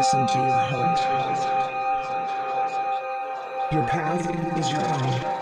listen to your heart. Your path is your own.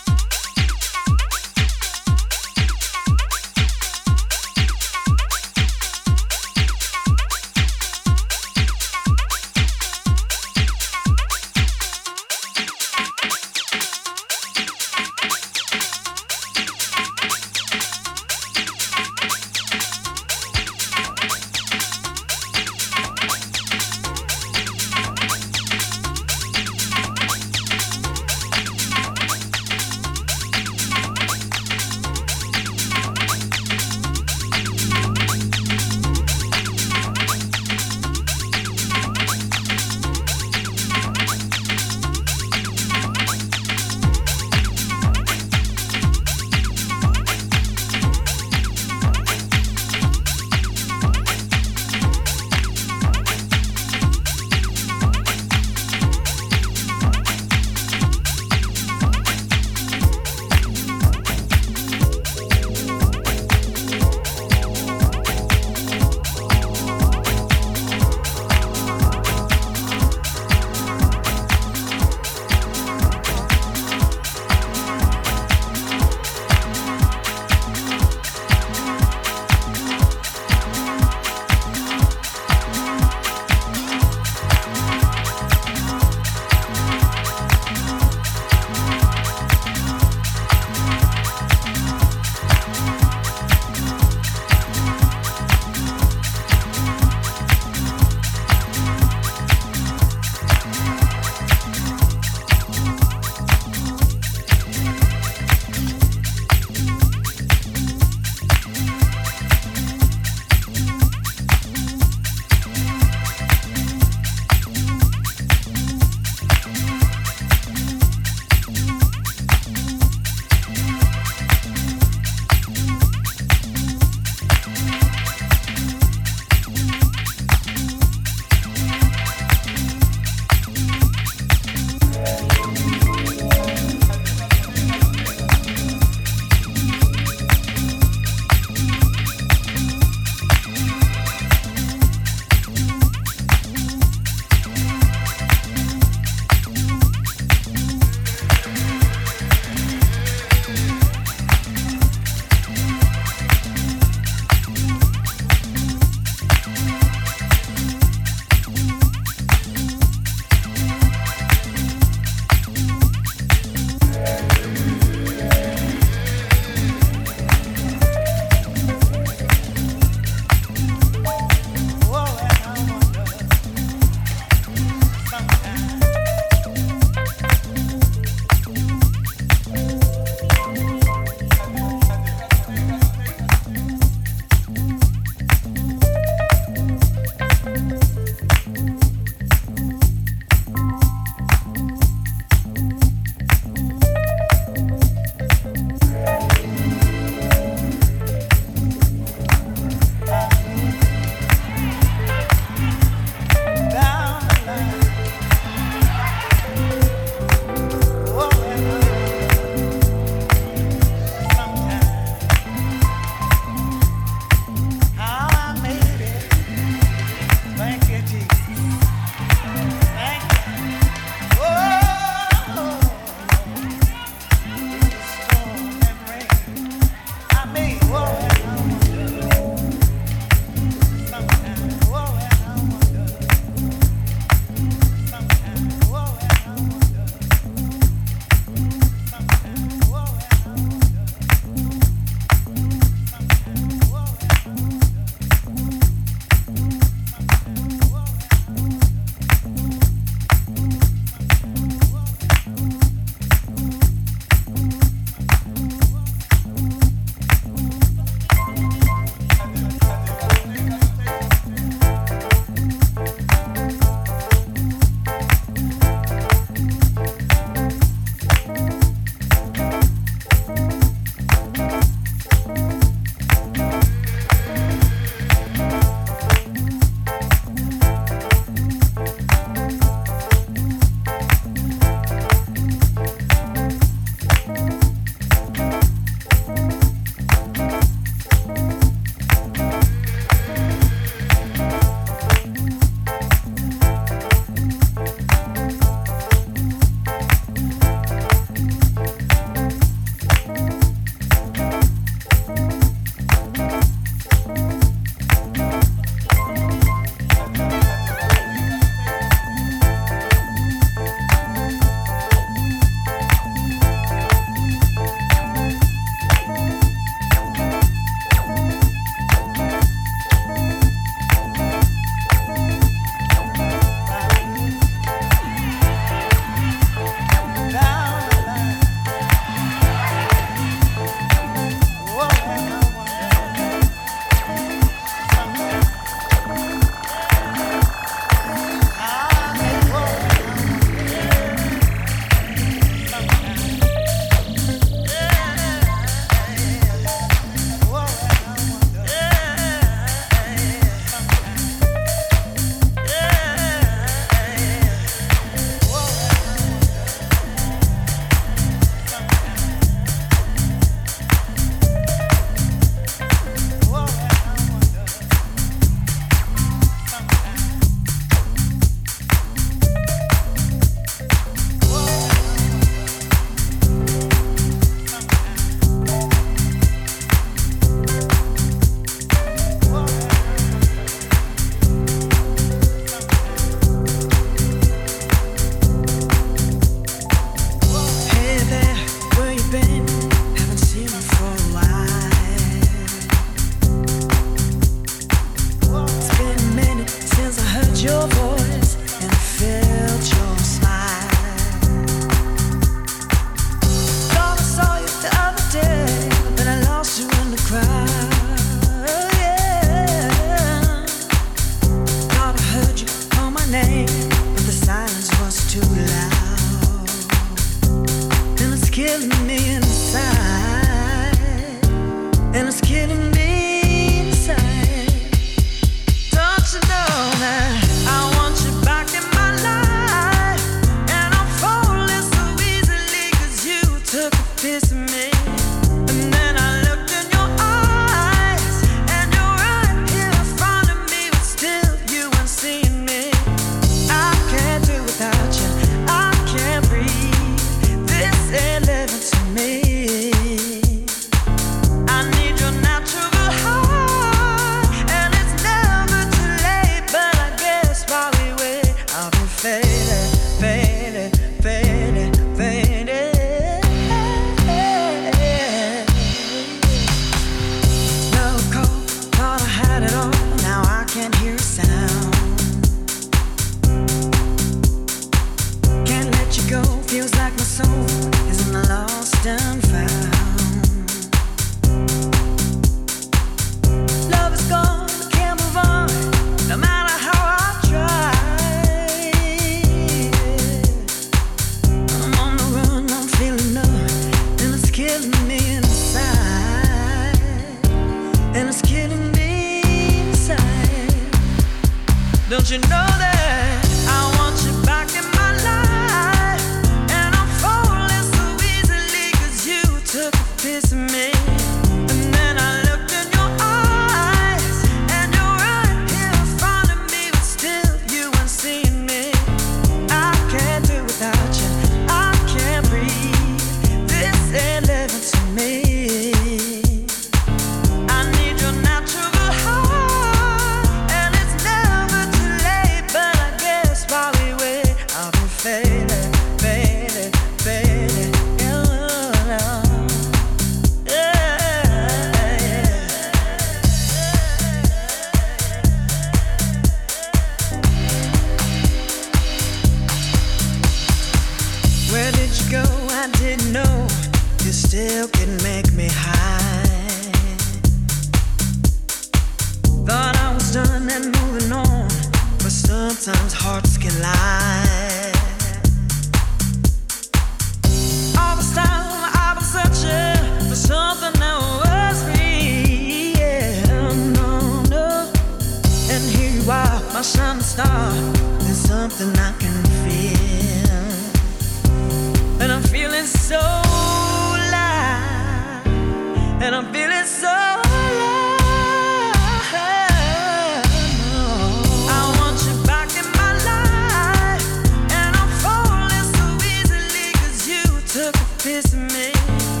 Of me.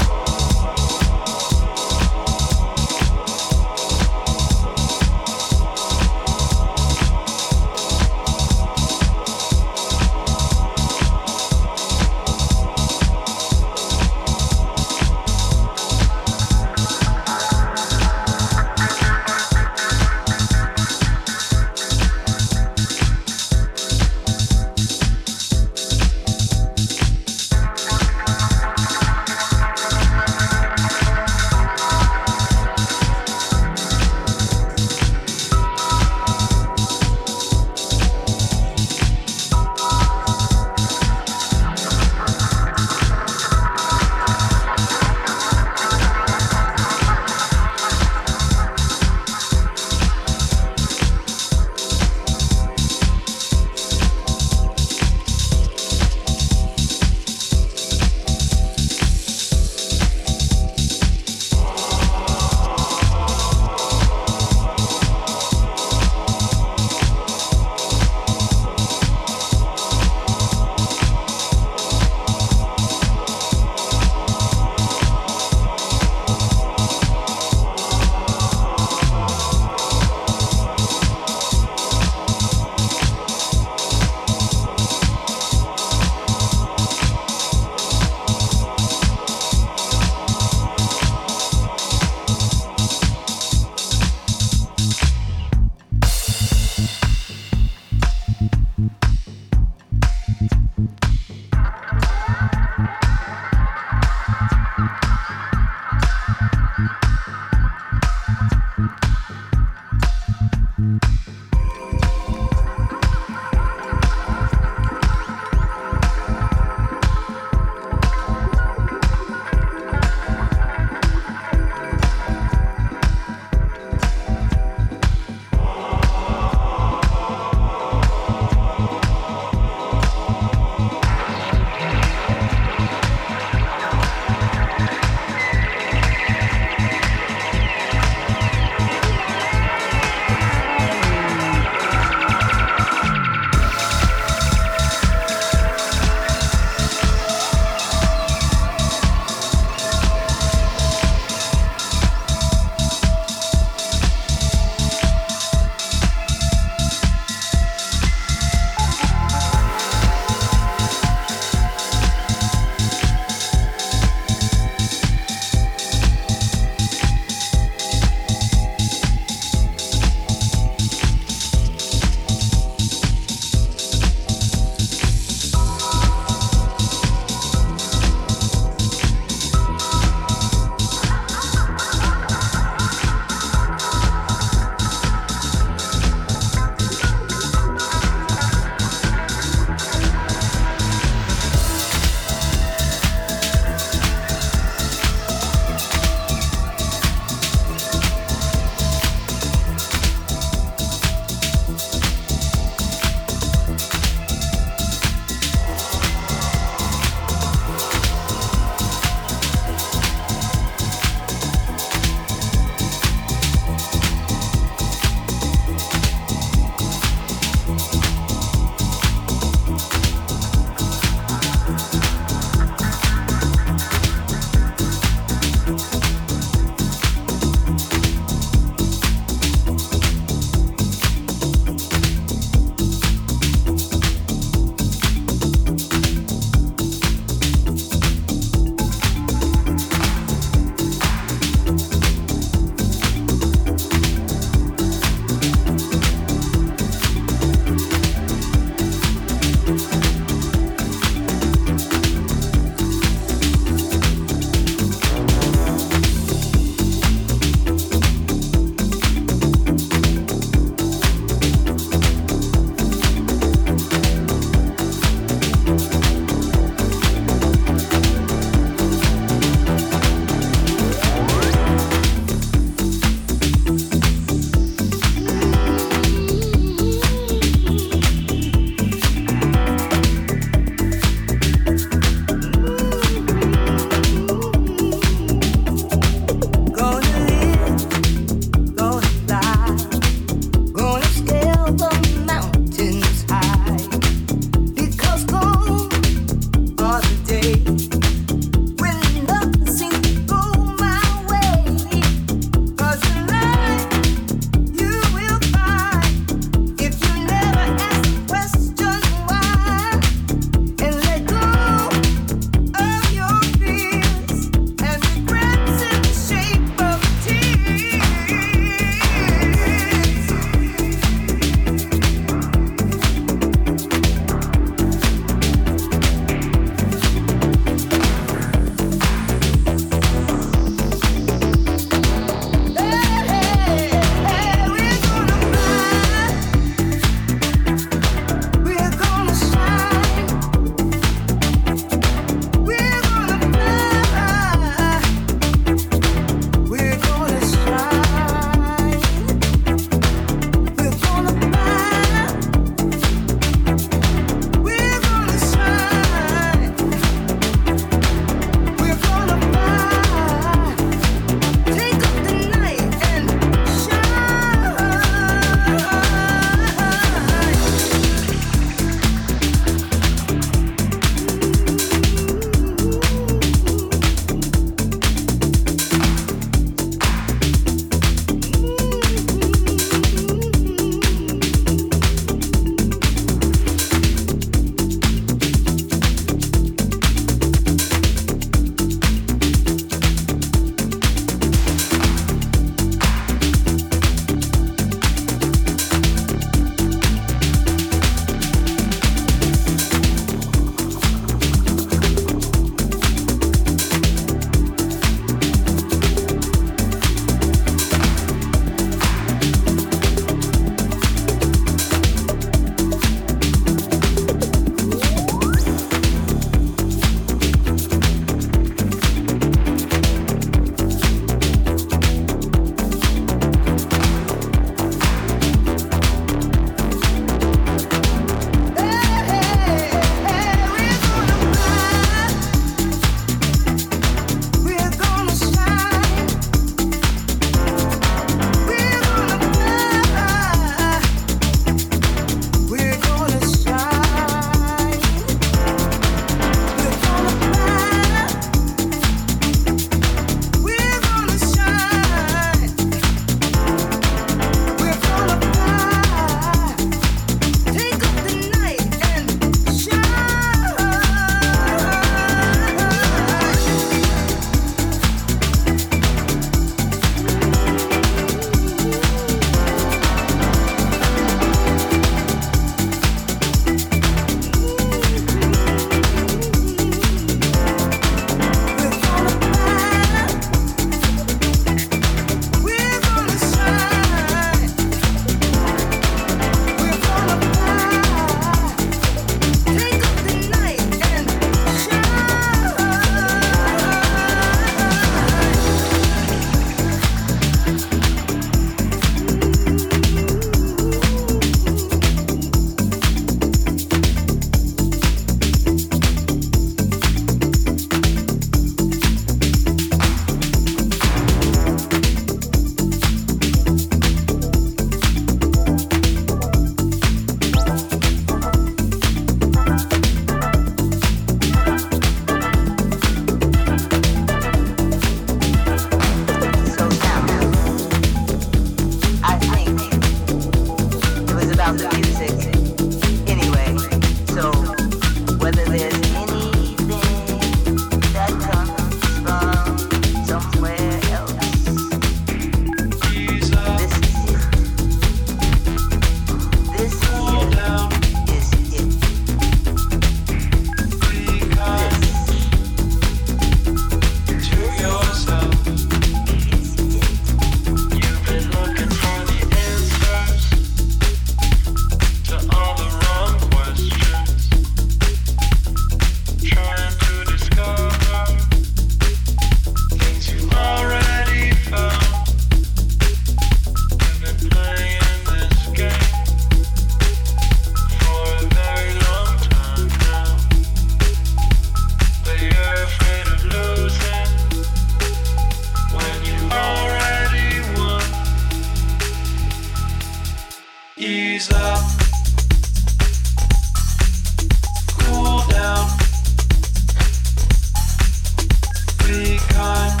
be kind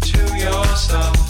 to yourself.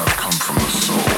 shall come from the soul.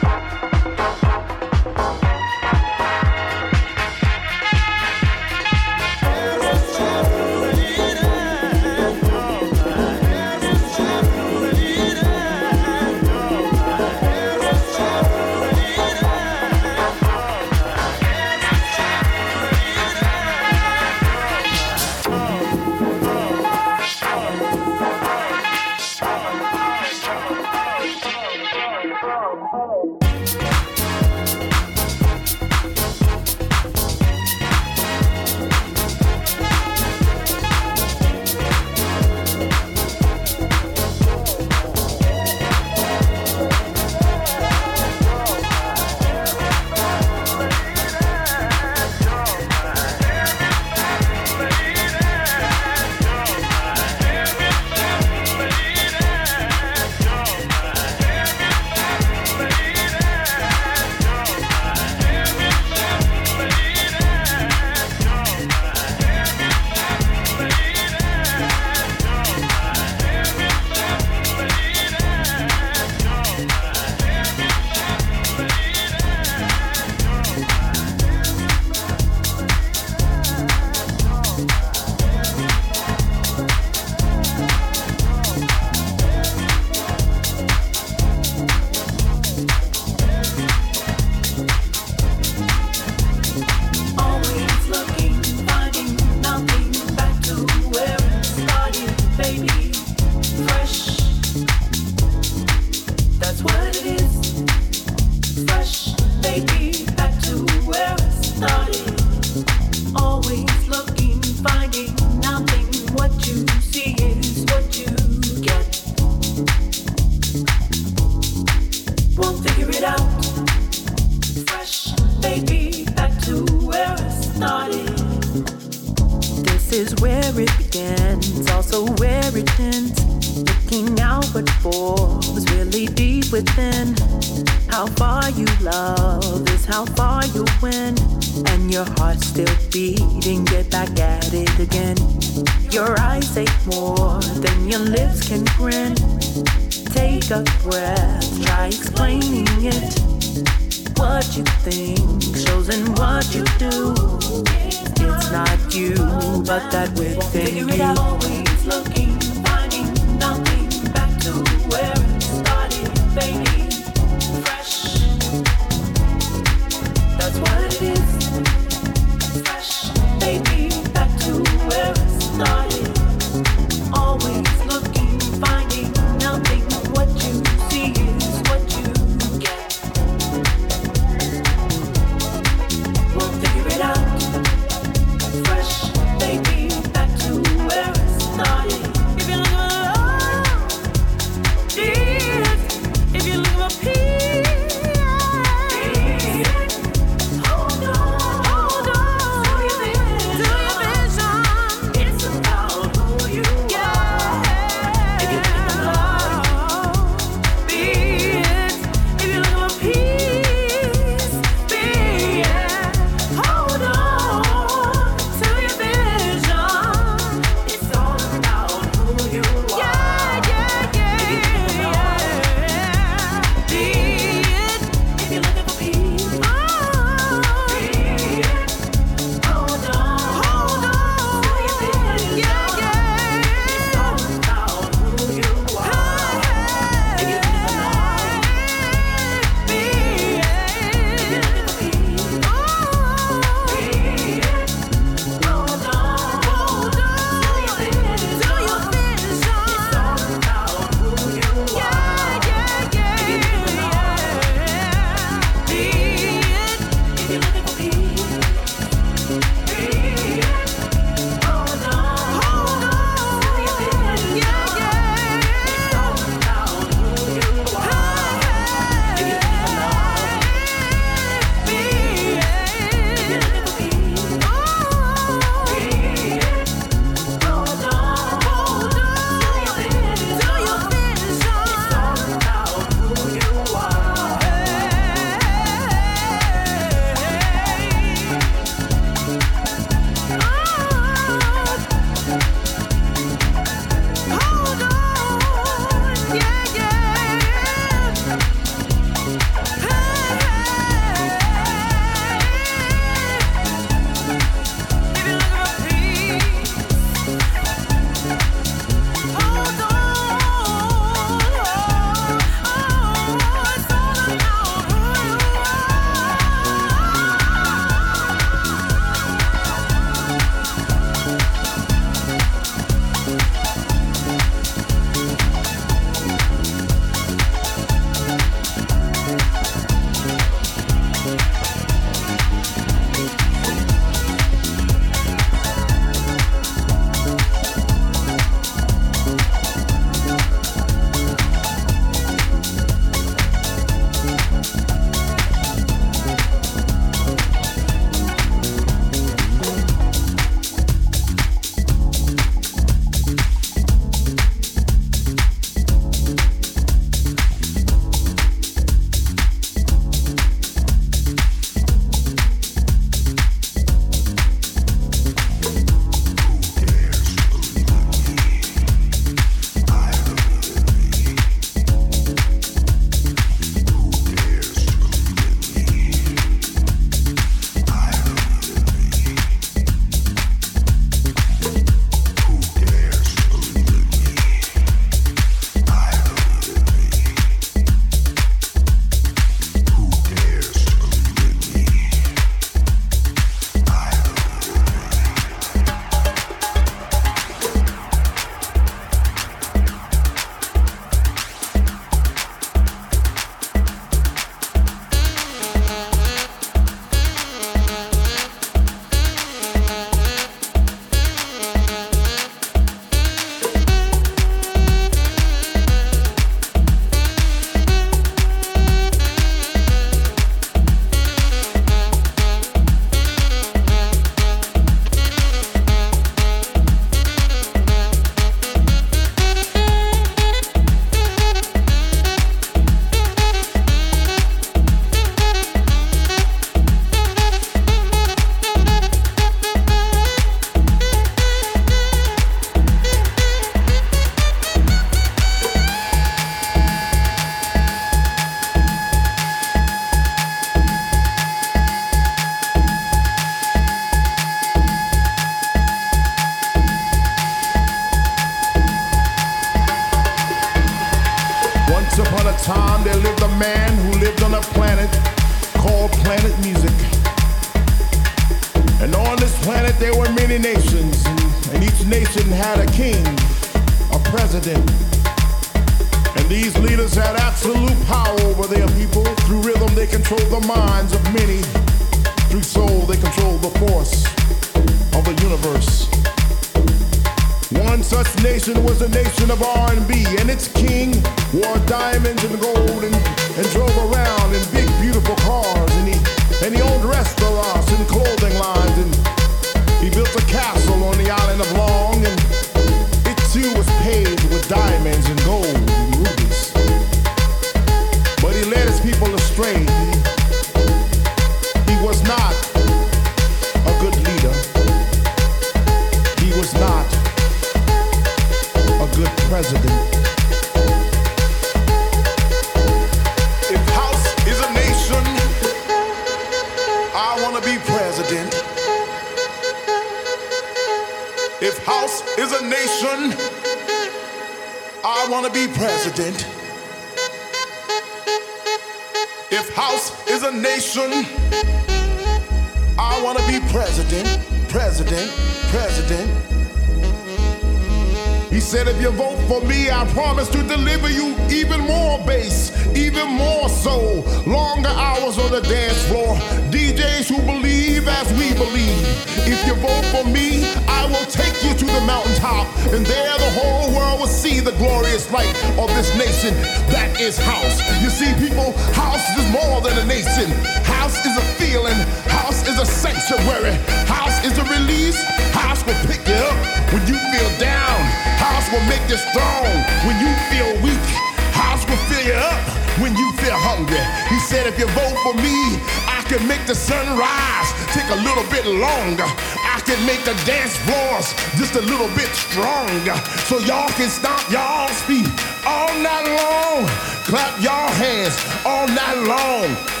Said, if you vote for me, I promise to deliver you even more bass, even more soul. Longer hours on the dance floor. DJs who believe as we believe. If you vote for me, I will take you to the mountaintop. And there the whole world will see the glorious light of this nation. That is house. You see, people, house is more than a nation. House is a feeling. House is a sanctuary. House is a release. House will pick you up when you feel down. House will make you strong when you feel weak. House will fill you up when you feel hungry. He said, if you vote for me, I can make the sun rise, take a little bit longer. I can make the dance floors just a little bit stronger. So y'all can stomp y'all's feet all night long. Clap y'all hands all night long.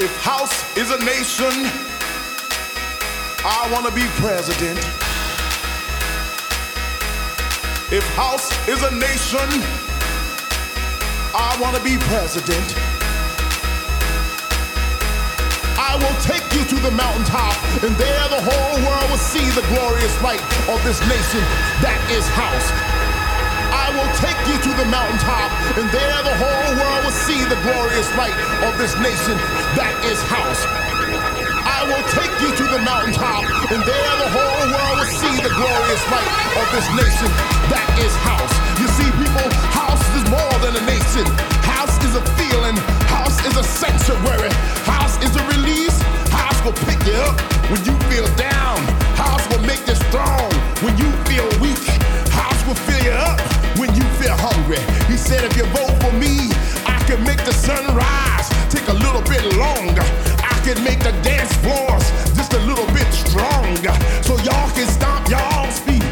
If house is a nation, I wanna be president. If house is a nation, I wanna be president. I will take you to the mountaintop, and there the whole world will see the glorious light of this nation that is house. Will take you to the mountaintop, and there the whole world will see the glorious light of this nation that is house. I will take you to the mountaintop, and there the whole world will see the glorious light of this nation that is house. You see, people, house is more than a nation. House is a feeling. House is a sanctuary. House is a release. House will pick you up when you feel down. House will make you strong when you feel weak. Will fill you up when you feel hungry. He said, if you vote for me, I can make the sun rise, take a little bit longer. I can make the dance floors just a little bit stronger. So y'all can stomp y'all's feet